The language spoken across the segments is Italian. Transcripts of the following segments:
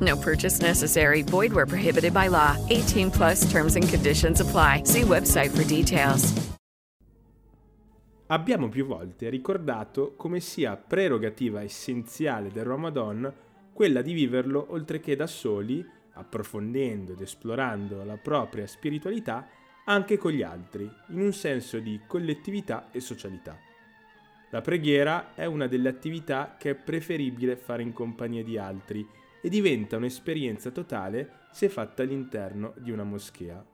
No purchase necessary. Void where prohibited by law. 18 plus terms and conditions apply. See website for details. Abbiamo più volte ricordato come sia prerogativa essenziale del Ramadan quella di viverlo oltre che da soli, approfondendo ed esplorando la propria spiritualità anche con gli altri, in un senso di collettività e socialità. La preghiera è una delle attività che è preferibile fare in compagnia di altri e diventa un'esperienza totale se fatta all'interno di una moschea.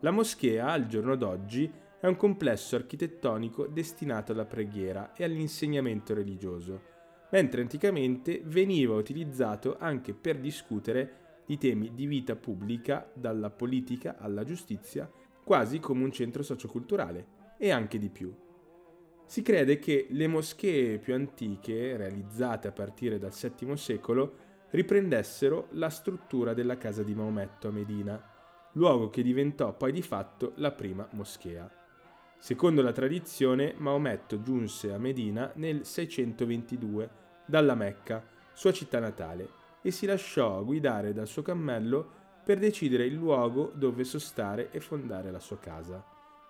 La moschea, al giorno d'oggi, è un complesso architettonico destinato alla preghiera e all'insegnamento religioso, mentre anticamente veniva utilizzato anche per discutere di temi di vita pubblica, dalla politica alla giustizia, quasi come un centro socioculturale, e anche di più. Si crede che le moschee più antiche, realizzate a partire dal VII secolo, riprendessero la struttura della casa di Maometto a Medina, luogo che diventò poi di fatto la prima moschea. Secondo la tradizione, Maometto giunse a Medina nel 622 dalla Mecca, sua città natale, e si lasciò guidare dal suo cammello per decidere il luogo dove sostare e fondare la sua casa,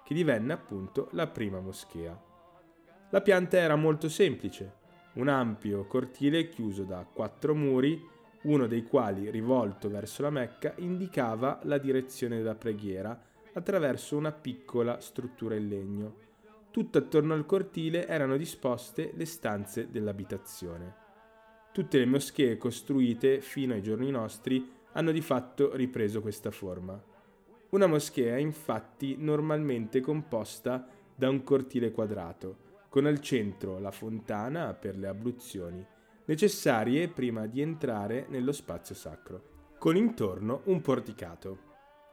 che divenne appunto la prima moschea. La pianta era molto semplice, un ampio cortile chiuso da quattro muri, uno dei quali, rivolto verso la Mecca, indicava la direzione della preghiera attraverso una piccola struttura in legno. Tutto attorno al cortile erano disposte le stanze dell'abitazione. Tutte le moschee costruite fino ai giorni nostri hanno di fatto ripreso questa forma. Una moschea è infatti normalmente composta da un cortile quadrato, con al centro la fontana per le abluzioni, necessarie prima di entrare nello spazio sacro, con intorno un porticato.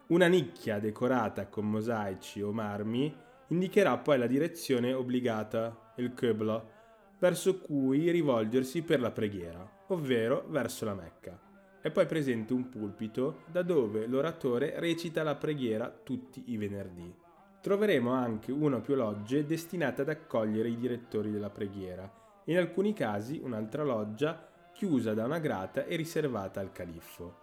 Una nicchia decorata con mosaici o marmi indicherà poi la direzione obbligata, il Qibla, verso cui rivolgersi per la preghiera, ovvero verso la Mecca. È poi presente un pulpito da dove l'oratore recita la preghiera tutti i venerdì. Troveremo anche una o più logge destinate ad accogliere i direttori della preghiera, in alcuni casi un'altra loggia chiusa da una grata e riservata al califfo.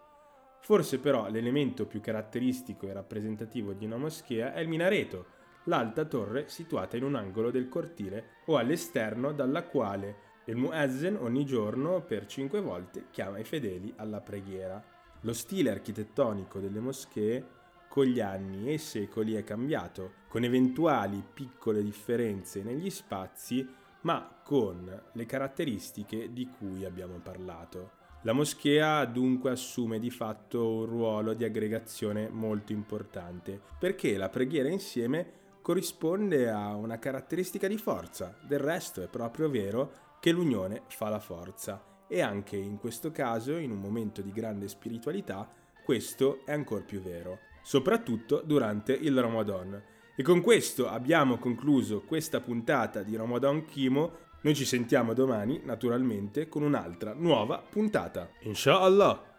Forse però l'elemento più caratteristico e rappresentativo di una moschea è il minareto, l'alta torre situata in un angolo del cortile o all'esterno dalla quale il muezzin ogni giorno per cinque volte chiama i fedeli alla preghiera. Lo stile architettonico delle moschee con gli anni e i secoli è cambiato, con eventuali piccole differenze negli spazi, ma con le caratteristiche di cui abbiamo parlato. La moschea dunque assume di fatto un ruolo di aggregazione molto importante, perché la preghiera insieme corrisponde a una caratteristica di forza, del resto è proprio vero che l'unione fa la forza e anche in questo caso, in un momento di grande spiritualità, questo è ancora più vero, soprattutto durante il Ramadan. E con questo abbiamo concluso questa puntata di Ramadan Kimo noi ci sentiamo domani, naturalmente, con un'altra nuova puntata. Inshallah!